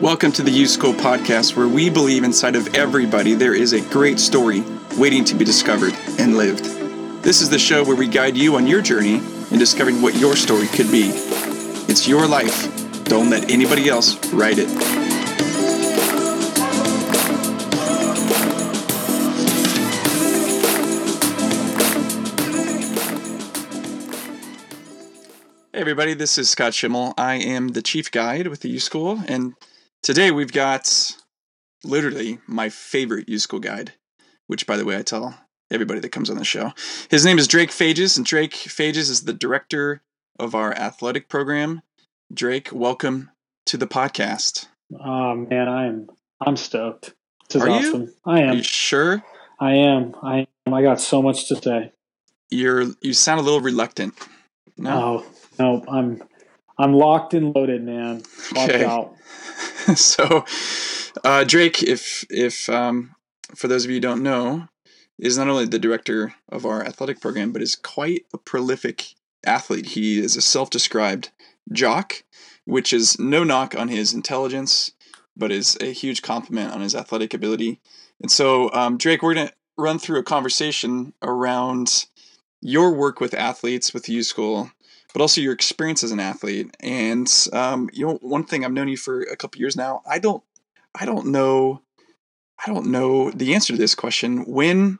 Welcome to the YouSchool podcast, where we believe inside of everybody there is a great story waiting to be discovered and lived. This is the show where we guide you on your journey in discovering what your story could be. It's your life. Don't let anybody else write it. Hey everybody, this is Scott Schimmel. I am the chief guide with the YouSchool, and today we've got literally my favorite YouSchool guide, which by the way I tell everybody that comes on the show. His name is Drake Fages, and Drake Fages is the director of our athletic program. Drake, welcome to the podcast. Oh man, I'm I'm stoked. This is Are awesome. you? I am. you sure? I am. I am. I got so much to say. You're you sound a little reluctant. No. Oh no, I'm I'm locked and loaded, man. Watch Okay. out. so uh, Drake, if if um, for those of you who don't know, is not only the director of our athletic program, but is quite a prolific athlete. He is a self-described jock, which is no knock on his intelligence, but is a huge compliment on his athletic ability. And so, um, Drake, we're gonna run through a conversation around your work with athletes with YouSchool, but also your experience as an athlete. And um, you know, one thing I've known you for a couple years now. I don't, I don't know, I don't know the answer to this question. When,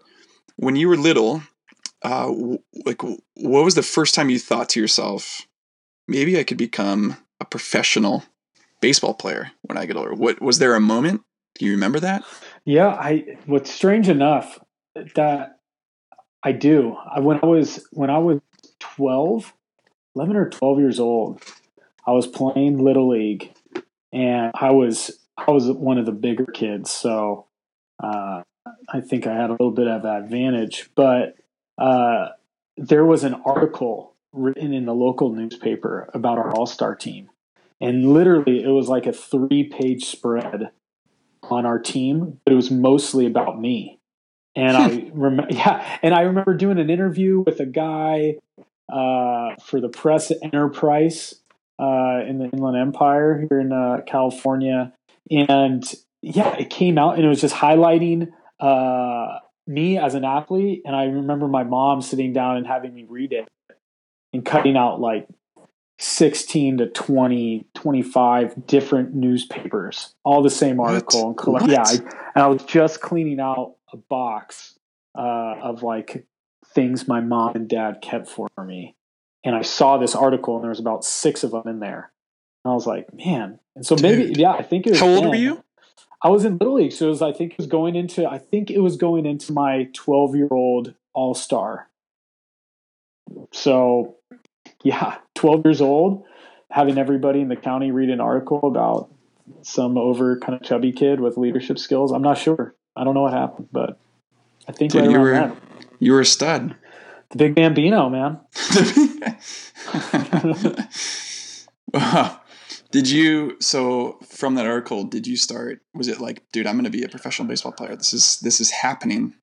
when you were little, uh, w- like, what was the first time you thought to yourself, maybe I could become a professional baseball player when I get older? What was there a moment? Do you remember that? Yeah, I. What's strange enough that I do. I, when I was when I was 12, 11 or twelve years old, I was playing little league, and I was I was one of the bigger kids, so uh, I think I had a little bit of advantage. But uh, there was an article written in the local newspaper about our All Star team, and literally it was like a three page spread on our team, but it was mostly about me. And I remember, yeah, and I remember doing an interview with a guy uh, for the Press Enterprise uh, in the Inland Empire here in uh, California, and yeah, it came out and it was just highlighting uh, me as an athlete. And I remember my mom sitting down and having me read it and cutting out like 16 to 20 25 different newspapers all the same What? article and collect What? yeah I, and I was just cleaning out a box uh, of like things my mom and dad kept for me. And i saw this article and there was about six of them in there. And i was like man. And so maybe yeah i think it was How old then. were you? i was in little league so it was i think it was going into i think it was going into my 12 year old all-star. So yeah 12 years old having everybody in the county read an article about some over kind of chubby kid with leadership skills. I'm not sure. I don't know what happened but i think Dude, right you were- then You were a stud. the big bambino man Wow. Did you so from that article, did you start was it like, dude, I'm gonna be a professional baseball player. This is this is happening.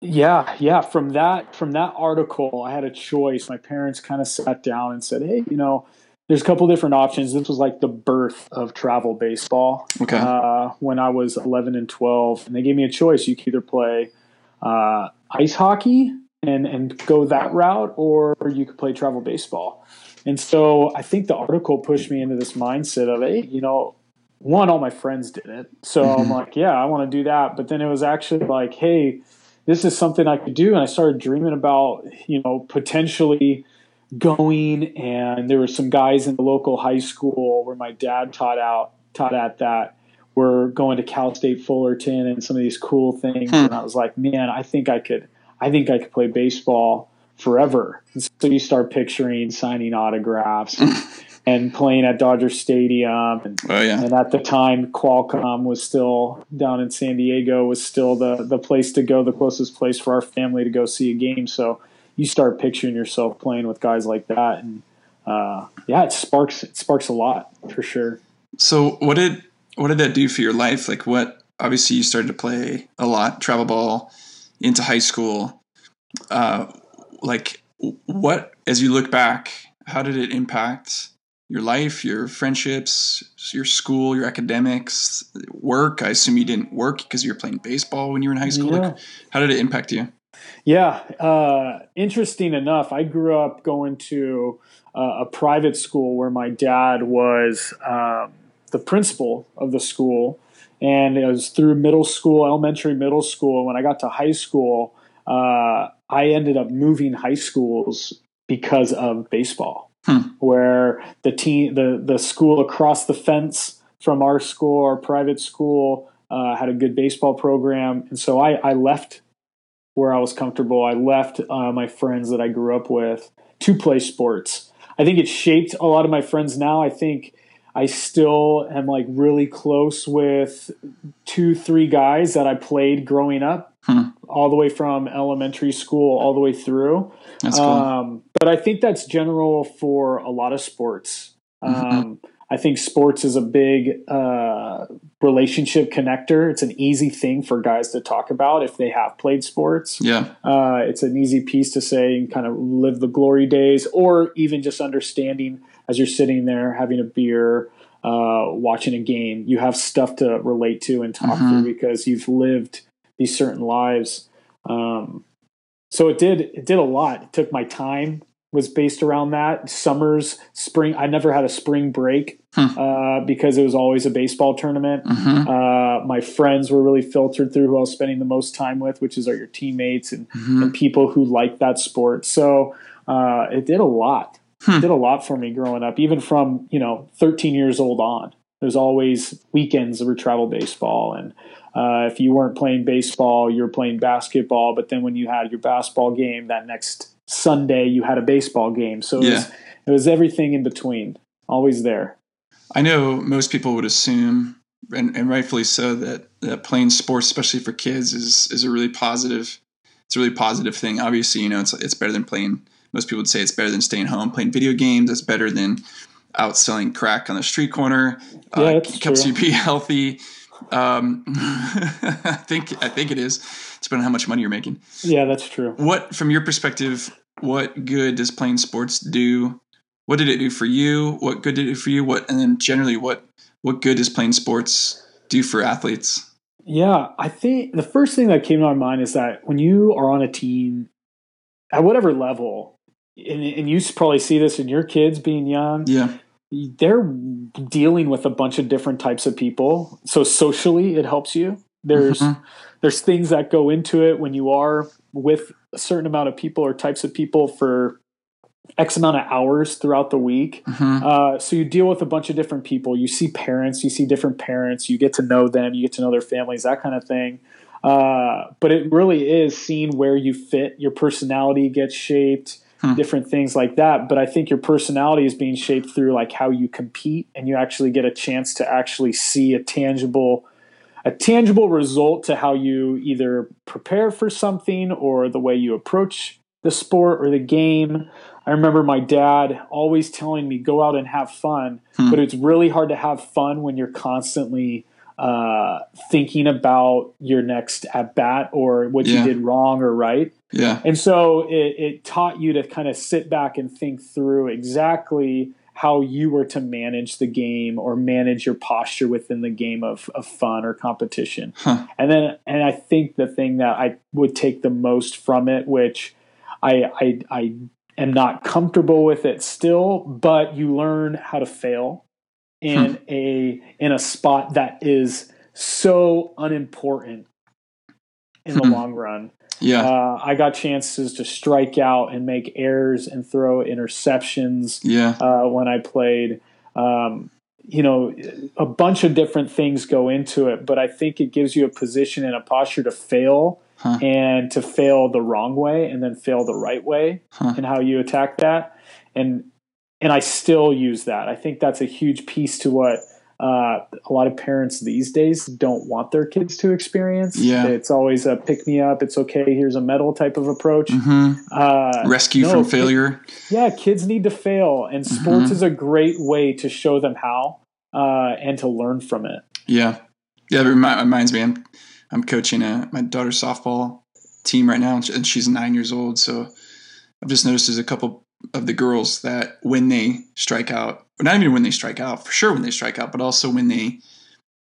Yeah, yeah. From that from that article, I had a choice. My parents kind of sat down and said, "Hey, you know, there's a couple different options." This was like the birth of travel baseball Okay. uh, when I was 11 and 12, and they gave me a choice. You could either play uh, ice hockey and and go that route, or you could play travel baseball. And so I think the article pushed me into this mindset of, hey, you know, one, all my friends did it. So I'm Mhm. like, yeah, I want to do that. But then it was actually like, hey, this is something I could do. And I started dreaming about, you know, potentially going. And there were some guys in the local high school where my dad taught out, taught at that, were going to Cal State Fullerton and some of these cool things. Hmm. And I was like, man, I think I could, I think I could play baseball forever. And so you start picturing signing autographs and playing at Dodger Stadium and Oh yeah. and at the time, Qualcomm was still down in San Diego, was still the, the place to go, the closest place for our family to go see a game. So you start picturing yourself playing with guys like that. And uh, yeah, it sparks, it sparks a lot for sure. So what did what did that do for your life? Like what obviously you started to play a lot, travel ball into high school. Uh like what as you look back, how did it impact your life, your friendships, your school, your academics, work? I assume you didn't work because you were playing baseball when you were in high school. Yeah. Like, how did it impact you? Yeah, uh, interesting enough, I grew up going to uh, a private school where my dad was um, the principal of the school, and it was through middle school, elementary, middle school. When I got to high school, uh, I ended up moving high schools because of baseball, Hmm. where the team, the the school across the fence from our school, our private school, uh, had a good baseball program, and so I, I left where I was comfortable. I left uh, my friends that I grew up with to play sports. I think it shaped a lot of my friends now. I think I still am like really close with two, three guys that I played growing up, Hmm. all the way from elementary school all the way through. That's cool. Um, but I think that's general for a lot of sports. Mm-hmm. Um, I think sports is a big uh, relationship connector. It's an easy thing for guys to talk about if they have played sports. yeah. Uh, it's an easy piece to say and kind of live the glory days, or even just understanding as you're sitting there having a beer, uh, watching a game. You have stuff to relate to and talk Mhm. through because you've lived these certain lives. Um, so it did it did a lot. It took my time was based around that. Summers, spring. I never had a spring break Hmm. uh, because it was always a baseball tournament. hmm Uh, my friends were really filtered through who I was spending the most time with, which is are your teammates and, hmm and people who like that sport. So uh, it did a lot. Hmm. Did a lot for me growing up, even from you know 13 years old on. There's always weekends where travel baseball, and uh, if you weren't playing baseball, you were playing basketball. But then when you had your basketball game that next Sunday, you had a baseball game. So it, was, it was everything in between, always there. I know most people would assume, and, and rightfully so, that, that playing sports, especially for kids, is is a really positive. It's a really positive thing. Obviously, you know, it's it's better than playing. Most people would say it's better than staying home playing video games. It's better than out selling crack on the street corner. Yeah, uh, helps true. you be healthy. Um, I think I think it is. Depending on how much money you're making. Yeah, that's true. What, from your perspective, what good does playing sports do? What did it do for you? What good did it do for you? What, and then generally, what what good does playing sports do for athletes? Yeah, I think the first thing that came to my mind is that when you are on a team at whatever level, and, and you probably see this in your kids being young, Yeah, they're dealing with a bunch of different types of people. So socially, it helps you. There's Mhm. there's things that go into it when you are with a certain amount of people or types of people for X amount of hours throughout the week. Mhm. Uh, so you deal with a bunch of different people. You see parents, you see different parents, you get to know them, you get to know their families, that kind of thing. Uh, but it really is seeing where you fit. Your personality gets shaped, Hmm. different things like that. But I think your personality is being shaped through like how you compete, and you actually get a chance to actually see a tangible, a tangible result to how you either prepare for something or the way you approach the sport or the game. I remember my dad always telling me, go out and have fun. Hmm. But it's really hard to have fun when you're constantly uh, thinking about your next at bat or what Yeah. you did wrong or right. yeah, And so it, it taught you to kind of sit back and think through exactly how you were to manage the game or manage your posture within the game of, of fun or competition. Huh. And then, and I think the thing that I would take the most from it, which I, I, I am not comfortable with it still, but you learn how to fail in a in a spot that is so unimportant in the Hmm. long run. yeah, Uh, I got chances to strike out and make errors and throw interceptions yeah, uh, when I played. Um, you know, a bunch of different things go into it, but I think it gives you a position and a posture to fail Huh. and to fail the wrong way and then fail the right way Huh. and how you attack that. And and I still use that. I think that's a huge piece to what uh, a lot of parents these days don't want their kids to experience. Yeah. It's always a pick me up. It's okay. Here's a medal type of approach. hmm Uh, rescue no, from failure. yeah, kids need to fail, and sports Mhm. is a great way to show them how uh, and to learn from it. Yeah, yeah. It remi- reminds me. I'm I'm coaching a, my daughter's softball team right now, and she's nine years old. So I've just noticed there's a couple of the girls that when they strike out, or not even when they strike out, for sure when they strike out, but also when they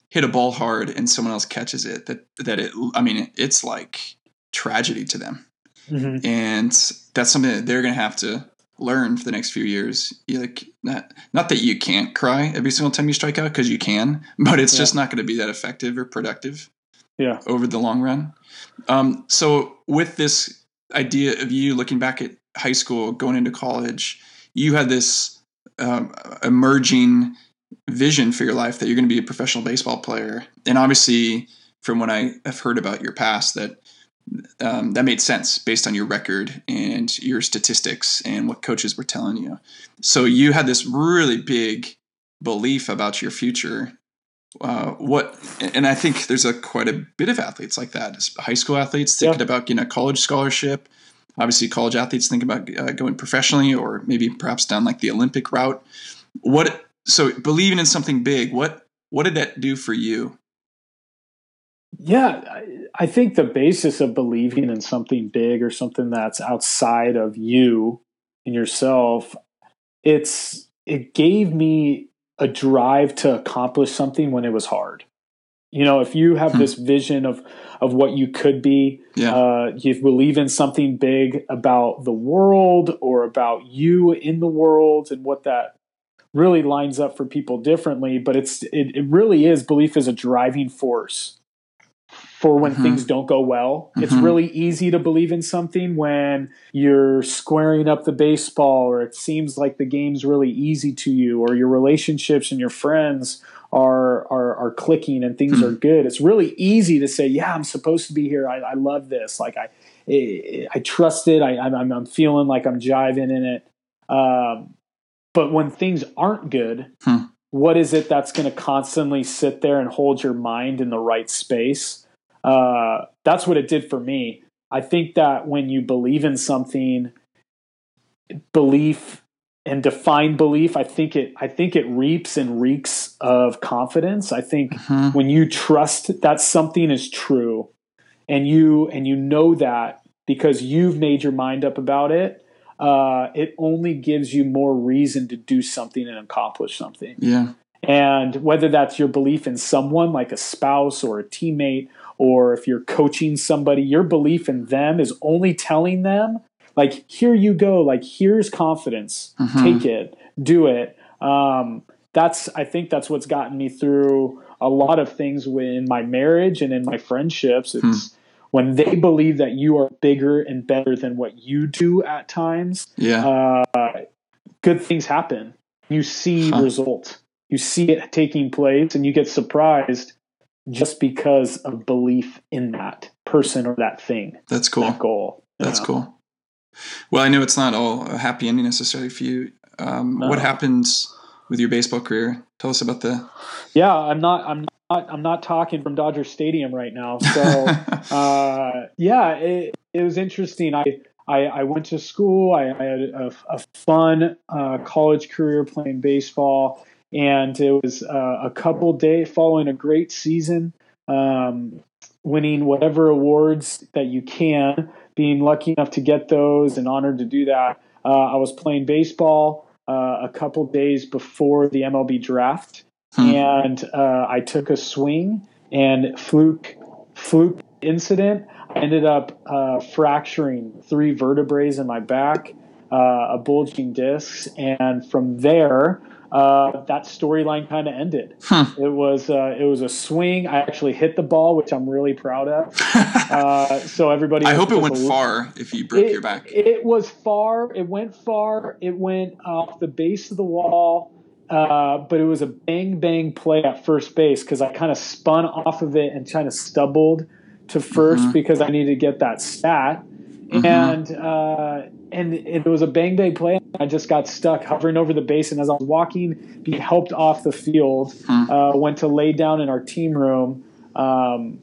hit a ball hard and someone else catches it, that that it, I mean, it's like tragedy to them, Mhm. and that's something that they're gonna have to learn for the next few years. You like not not that you can't cry every single time you strike out because you can, but it's Yeah. just not going to be that effective or productive Yeah. over the long run. Um, so with this idea of you looking back at high school, going into college, you had this um, emerging vision for your life that you're going to be a professional baseball player, and obviously, from what I have heard about your past, that um, that made sense based on your record and your statistics and what coaches were telling you. So you had this really big belief about your future. Uh, what and I think there's a quite a bit of athletes like that. High school athletes thinking Yeah. about getting a college scholarship. Obviously, college athletes think about uh, going professionally or maybe perhaps down like the Olympic route. What so believing in something big? What what did that do for you? Yeah, I, think the basis of believing in something big or something that's outside of you and yourself, it's it gave me a drive to accomplish something when it was hard. You know, if you have Hmm. this vision of of what you could be, Yeah, uh, you believe in something big about the world or about you in the world and what that really lines up for people differently but it's it, it really is belief is a driving force for when Mhm. things don't go well it's Mhm. really easy to believe in something when you're squaring up the baseball or it seems like the game's really easy to you or your relationships and your friends are are, are clicking and things Hmm. are good it's really easy to say yeah i'm supposed to be here. I, I love this. Like i I, I trust it. I, I'm, I'm feeling like i'm jiving in it. Um, but when things aren't good Hmm. what is it that's going to constantly sit there and hold your mind in the right space? Uh, that's what it did for me. I think that when you believe in something belief and define belief i think it i think it reaps and reeks of confidence. I think Mhm. when you trust that something is true and you and you know that because you've made your mind up about it uh, it only gives you more reason to do something and accomplish something. Yeah, and whether that's your belief in someone like a spouse or a teammate, or if you're coaching somebody, your belief in them is only telling them, like, here you go, like, here's confidence, Mhm. take it, do it. Um, that's, I think that's what's gotten me through a lot of things in my marriage and in my friendships. It's when they believe that you are bigger and better than what you do at times yeah. uh, good things happen. You see Huh. result. You see it taking place, and you get surprised just because of belief in that person or that thing, That's cool. that goal. That's Yeah. cool. Well, I know it's not all a happy ending necessarily for you. Um, What happens with your baseball career? Tell us about the. Yeah, I'm not. I'm not. I'm not talking from Dodger Stadium right now. So, uh, yeah, it, it was interesting. I, I I went to school. I, I had a, a fun uh, college career playing baseball, and it was uh, a couple day following a great season, um, winning whatever awards that you can, being lucky enough to get those, and honored to do that. Uh, I was playing baseball uh, a couple days before the MLB draft Hmm. and uh, I took a swing and fluke fluke incident. I ended up uh, fracturing three vertebrae in my back, uh, a bulging disc, and from there, uh, that storyline kind of ended. Hmm. It was uh, it was a swing. I actually hit the ball, which I'm really proud of. Uh, so everybody, I hope it went far if you broke it, your back. It was far. It went far. It went off the base of the wall. Uh, but it was a bang bang play at first base because I kind of spun off of it and kind of stumbled to 1st Mhm. because I needed to get that stat. Mhm. And uh, and it was a bang bang play. I just got stuck hovering over the base, and as I was walking, being helped off the field, Hmm. uh, went to lay down in our team room. Um,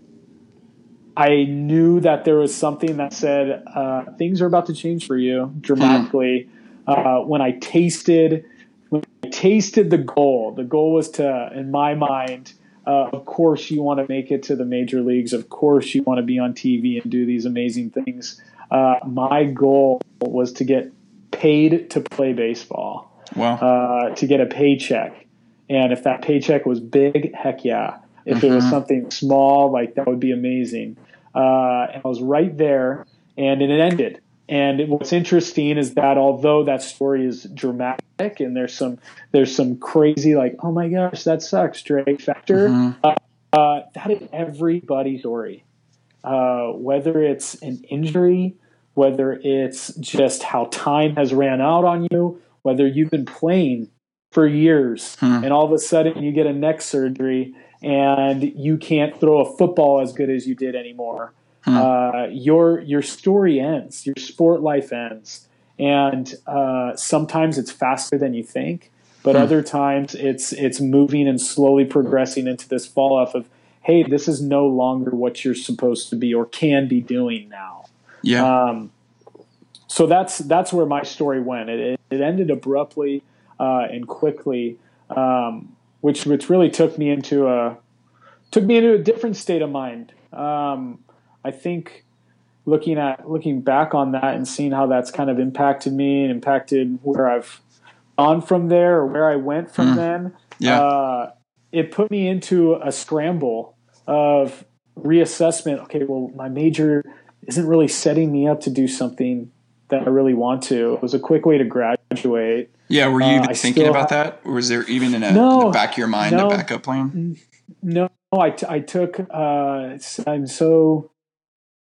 I knew that there was something that said uh, things are about to change for you dramatically. Uh, when I tasted, when I tasted the goal, the goal was to, in my mind, uh, of course you want to make it to the major leagues. Of course you want to be on TV and do these amazing things. Uh, my goal was to get paid to play baseball. Wow. Uh, to get a paycheck, and if that paycheck was big, heck yeah. If mm-hmm. it was mm-hmm. something small, like that would be amazing. Uh, and I was right there, and it ended. And what's interesting is that although that story is dramatic and there's some there's some crazy like oh my gosh that sucks Drake factor, mm-hmm. uh, uh, that is everybody's story. Uh, whether it's an injury, whether it's just how time has ran out on you, whether you've been playing for years hmm. and all of a sudden you get a neck surgery and you can't throw a football as good as you did anymore. Hmm. Uh, your your story ends, your sport life ends, and uh, sometimes it's faster than you think, but hmm. other times it's it's moving and slowly progressing into this fall off of, hey, this is no longer what you're supposed to be or can be doing now. Yeah. Um, so that's that's where my story went. It, it ended abruptly uh, and quickly, um, which which really took me into a took me into a different state of mind. Um, I think looking at looking back on that and seeing how that's kind of impacted me and impacted where I've gone from there or where I went from mm. then. Yeah. Uh, it put me into a scramble of reassessment. Okay, well, my major isn't really setting me up to do something that I really want to. It was a quick way to graduate. Yeah, were you uh, thinking about ha- that, or was there even in, a, no, in, the back of your mind no, a backup plan? No, I, t- I took. Uh, I'm so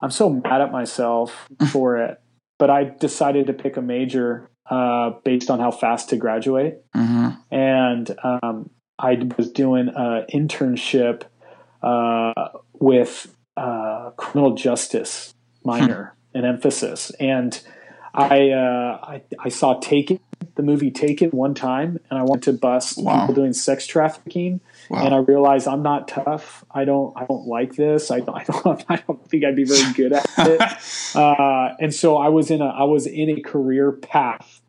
I'm so mad at myself for it, but I decided to pick a major uh, based on how fast to graduate, mm-hmm. and um, I was doing an internship with uh, criminal justice minor, an emphasis, and I, uh, I, I saw Taken, the movie Taken, one time, and I wanted to bust wow. people doing sex trafficking. Wow. And I realized I'm not tough. I don't. I don't like this. I don't. I don't, I don't think I'd be very good at it. uh, and so I was in a. I was in a career path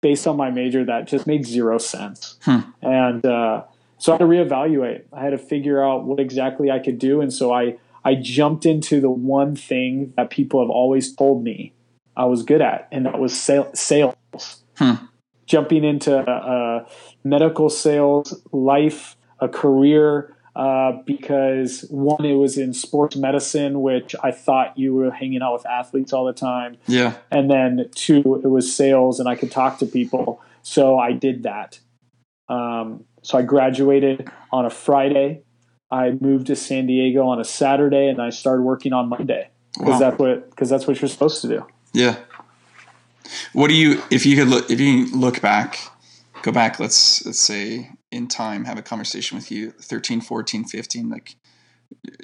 based on my major that just made zero sense. Hmm. And uh, so I had to reevaluate. I had to figure out what exactly I could do. And so I I jumped into the one thing that people have always told me I was good at, and that was sales. Hmm. Jumping into uh, medical sales, life, a career, uh, because one, it was in sports medicine, which I thought you were hanging out with athletes all the time. Yeah. And then two, it was sales, and I could talk to people. So I did that. Um, so I graduated on a Friday. I moved to San Diego on a Saturday, and I started working on Monday because wow. that's what because that's what you're supposed to do. Yeah. What do you if you could look if you look back, go back, let's let's say in time, have a conversation with you 13, 14, 15, like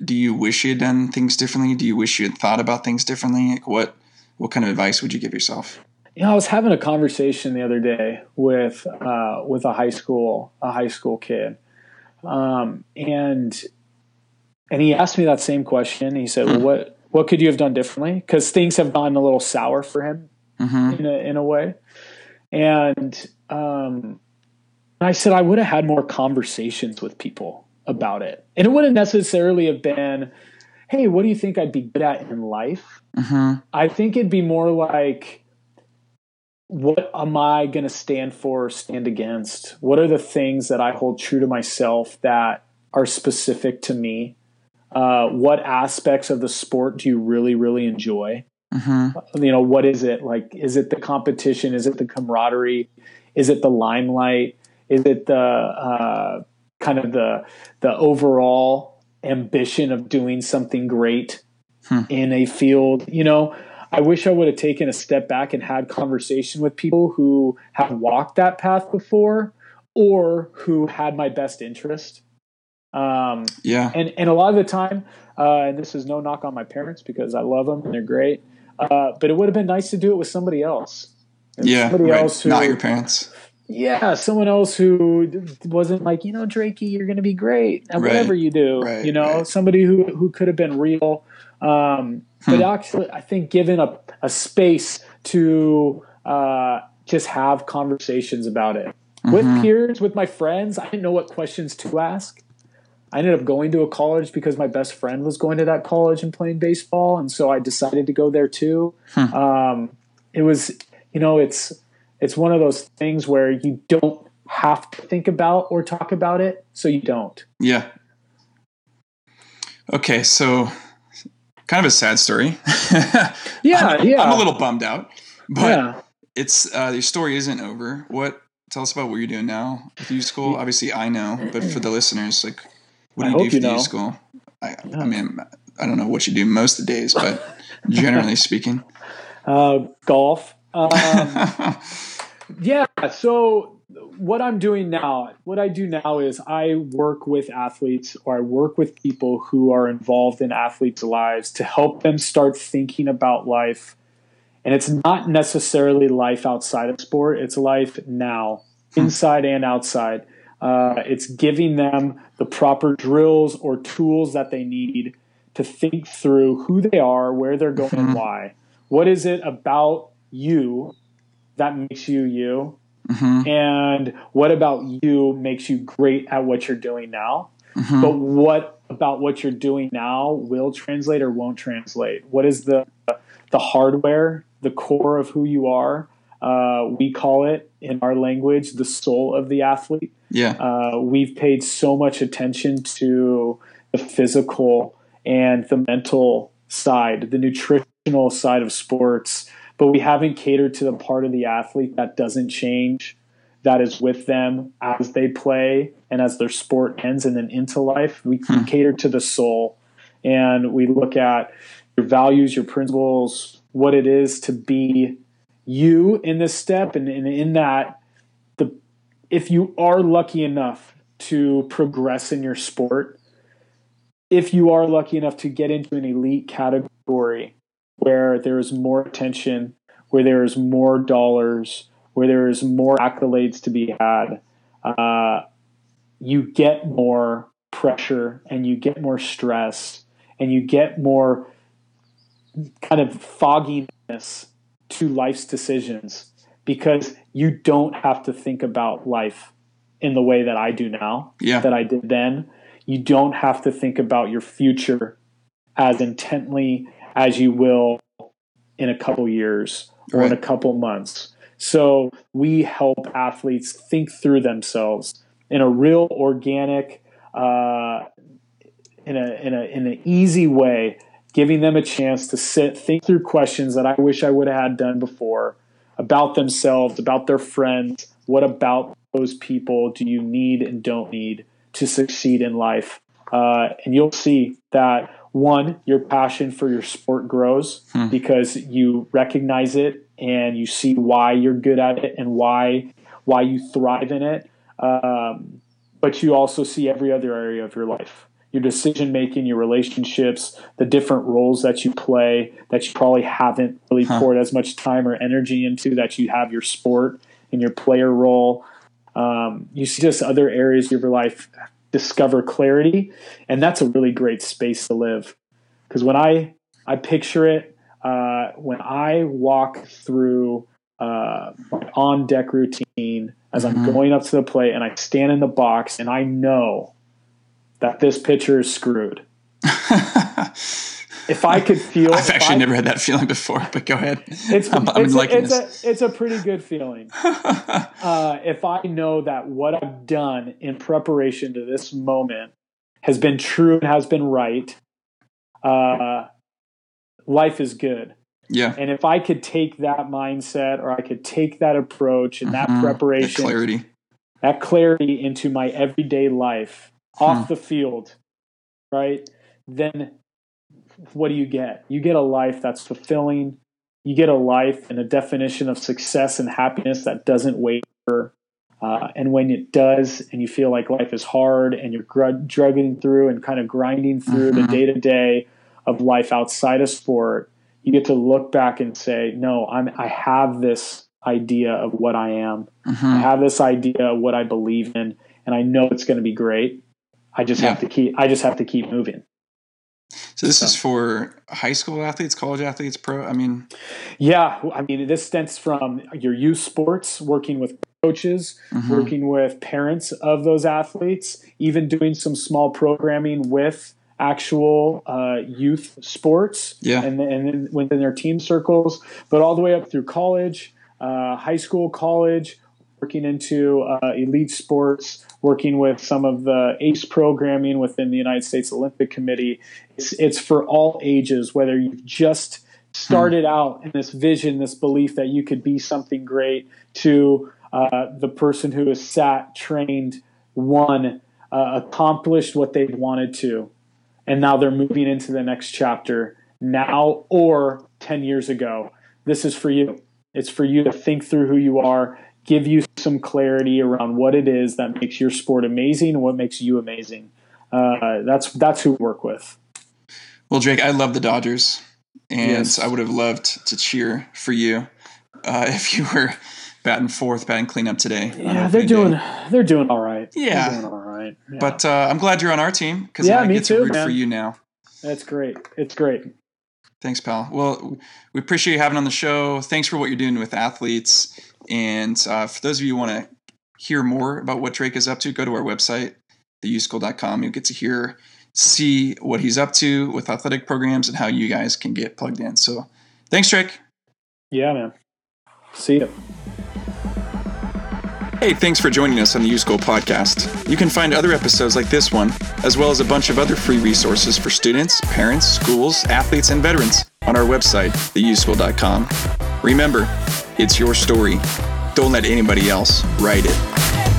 do you wish you had done things differently? Do you wish you had thought about things differently? Like what what kind of advice would you give yourself? You know, I was having a conversation the other day with uh, with a high school a high school kid, um, and and he asked me that same question. He said, "Well, hmm. what what could you have done differently? Because things have gone a little sour for him mm-hmm. in a in a way. And um, I said I would have had more conversations with people about it, and it wouldn't necessarily have been, "Hey, what do you think I'd be good at in life?" Mm-hmm. I think it'd be more like, "What am I going to stand for, stand against? What are the things that I hold true to myself that are specific to me?" uh, what aspects of the sport do you really really enjoy mm-hmm. you know what is it like is it the competition is it the camaraderie is it the limelight is it the uh, kind of the the overall ambition of doing something great hmm. in a field you know i wish i would have taken a step back and had conversation with people who have walked that path before or who had my best interest um, yeah. And, and a lot of the time, uh, and this is no knock on my parents because I love them and they're great. Uh, but it would have been nice to do it with somebody else. And yeah. Somebody right. else who, Not your parents. Yeah. Someone else who wasn't like, you know, Drakey, you're going to be great at right. whatever you do. Right. You know, somebody who, who could have been real. Um, hmm. But actually, I think given a, a space to uh, just have conversations about it. Mm-hmm. With peers, with my friends, I didn't know what questions to ask. I ended up going to a college because my best friend was going to that college and playing baseball, and so I decided to go there too. Hmm. Um, it was, you know, it's It's one of those things where you don't have to think about or talk about it, so you don't. Yeah. Okay, so kind of a sad story. yeah, I'm, yeah. I'm a little bummed out, but yeah. it's uh, your story isn't over. What? Tell us about what you're doing now with YouSchool. Obviously, I know, but for the listeners, like, what do I you do for you the know. YouSchool? I, I mean, I don't know what you do most of the days, but generally speaking, Uh, golf. Um, yeah. So what I'm doing now, what I do now is I work with athletes or I work with people who are involved in athletes' lives to help them start thinking about life. And it's not necessarily life outside of sport, it's life now, inside and outside. Uh, it's giving them the proper drills or tools that they need to think through who they are, where they're going, and why. What is it about you that makes you you? Mhm. And what about you makes you great at what you're doing now? Mhm. But what about what you're doing now will translate or won't translate? What is the the hardware, the core of who you are? Uh, we call it in our language the soul of the athlete. yeah, Uh, we've paid so much attention to the physical and the mental side, the nutritional side of sports, but we haven't catered to the part of the athlete that doesn't change, that is with them as they play and as their sport ends and then into life. We Hmm. cater to the soul and we look at your values, your principles, what it is to be you in this step and, and in that the if you are lucky enough to progress in your sport, if you are lucky enough to get into an elite category where there is more attention, where there is more dollars, where there is more accolades to be had, uh, you get more pressure and you get more stress and you get more kind of fogginess to life's decisions because you don't have to think about life in the way that I do now, yeah, that I did then. You don't have to think about your future as intently as you will in a couple years or in a couple months. So we help athletes think through themselves in a real organic, uh, in a in a in an easy way, giving them a chance to sit, think through questions that I wish I would have had done before about themselves, about their friends. What about those people do you need and don't need to succeed in life? Uh, and you'll see that one, your passion for your sport grows Hmm. because you recognize it and you see why you're good at it and why why you thrive in it. Um, but you also see every other area of your life your decision making, your relationships, the different roles that you play that you probably haven't really Huh. poured as much time or energy into that you have your sport and your player role. Um, you see just other areas of your life discover clarity, and that's a really great space to live. Because when I I picture it, uh, when I walk through uh, my on deck routine as I'm Mhm. going up to the plate and I stand in the box and I know that this pitcher is screwed. If I could feel, I've actually I- never had that feeling before, but go ahead. It's I'm, I'm it's, a, it's, this. a, it's a pretty good feeling. Uh, if I know that what I've done in preparation to this moment has been true and has been right, uh, life is good. yeah, And if I could take that mindset or I could take that approach and Mhm. that preparation, clarity. that clarity into my everyday life off Hmm. the field, right? Then what do you get? You get a life that's fulfilling. You get a life and a definition of success and happiness that doesn't waver. Uh, and when it does, and you feel like life is hard and you're gr- drugging through and kind of grinding through the Mhm. day to day of life outside of sport, you get to look back and say, "No, I'm. I have this idea of what I am. I Mhm. have this idea of what I believe in, and I know it's going to be great. I just have to keep. I just have to keep moving. So this is for high school athletes, college athletes, pro. I mean, Yeah, I mean, this stems from your youth sports, working with coaches, mhm. working with parents of those athletes, even doing some small programming with actual uh, youth sports Yeah. and, and then within their team circles, but all the way up through college. uh, high school, college, working into uh, elite sports, working with some of the ACE programming within the United States Olympic Committee. It's, it's for all ages, whether you've just started out in this vision, this belief that you could be something great, to uh, the person who has sat, trained, won, uh, accomplished what they've wanted to, and now they're moving into the next chapter now or 10 years ago. This is for you. It's for you to think through who you are, give you some clarity around what it is that makes your sport amazing and what makes you amazing. Uh, that's that's who we work with. Well, Drake, I love the Dodgers, and yes. I would have loved to cheer for you uh, if you were batting fourth, batting cleanup today. Yeah, they're doing day. they're doing all right. Yeah, doing all right. Yeah. But uh, I'm glad you're on our team because yeah, I get to too, root man. for you now. That's great. It's great. Thanks, pal. Well, we appreciate you having on the show. Thanks for what you're doing with athletes. And uh, for those of you who want to hear more about what Drake is up to, go to our website, theyouschool.com. You'll get to hear, see what he's up to with athletic programs and how you guys can get plugged in. So thanks, Drake. Yeah, man. See you. Hey, thanks for joining us on the YouSchool podcast. You can find other episodes like this one, as well as a bunch of other free resources for students, parents, schools, athletes, and veterans on our website, theyouschool.com. Remember, it's your story. Don't let anybody else write it.